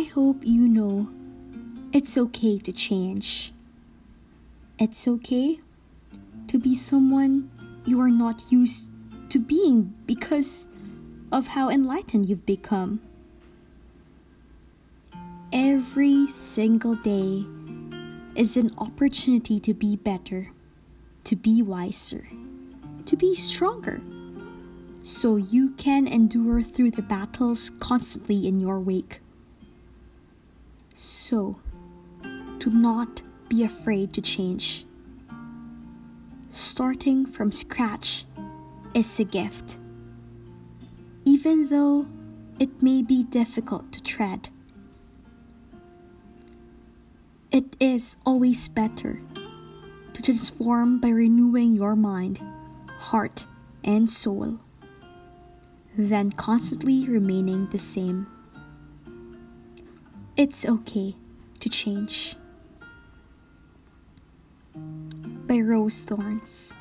I hope you know it's okay to change. It's okay to be someone you are not used to being because of how enlightened you've become. Every single day is an opportunity to be better, to be wiser, to be stronger, so you can endure through the battles constantly in your wake. So, do not be afraid to change. Starting from scratch is a gift, even though it may be difficult to tread. It is always better to transform by renewing your mind, heart, and soul than constantly remaining the same. It's okay to change. By Rose Thorns.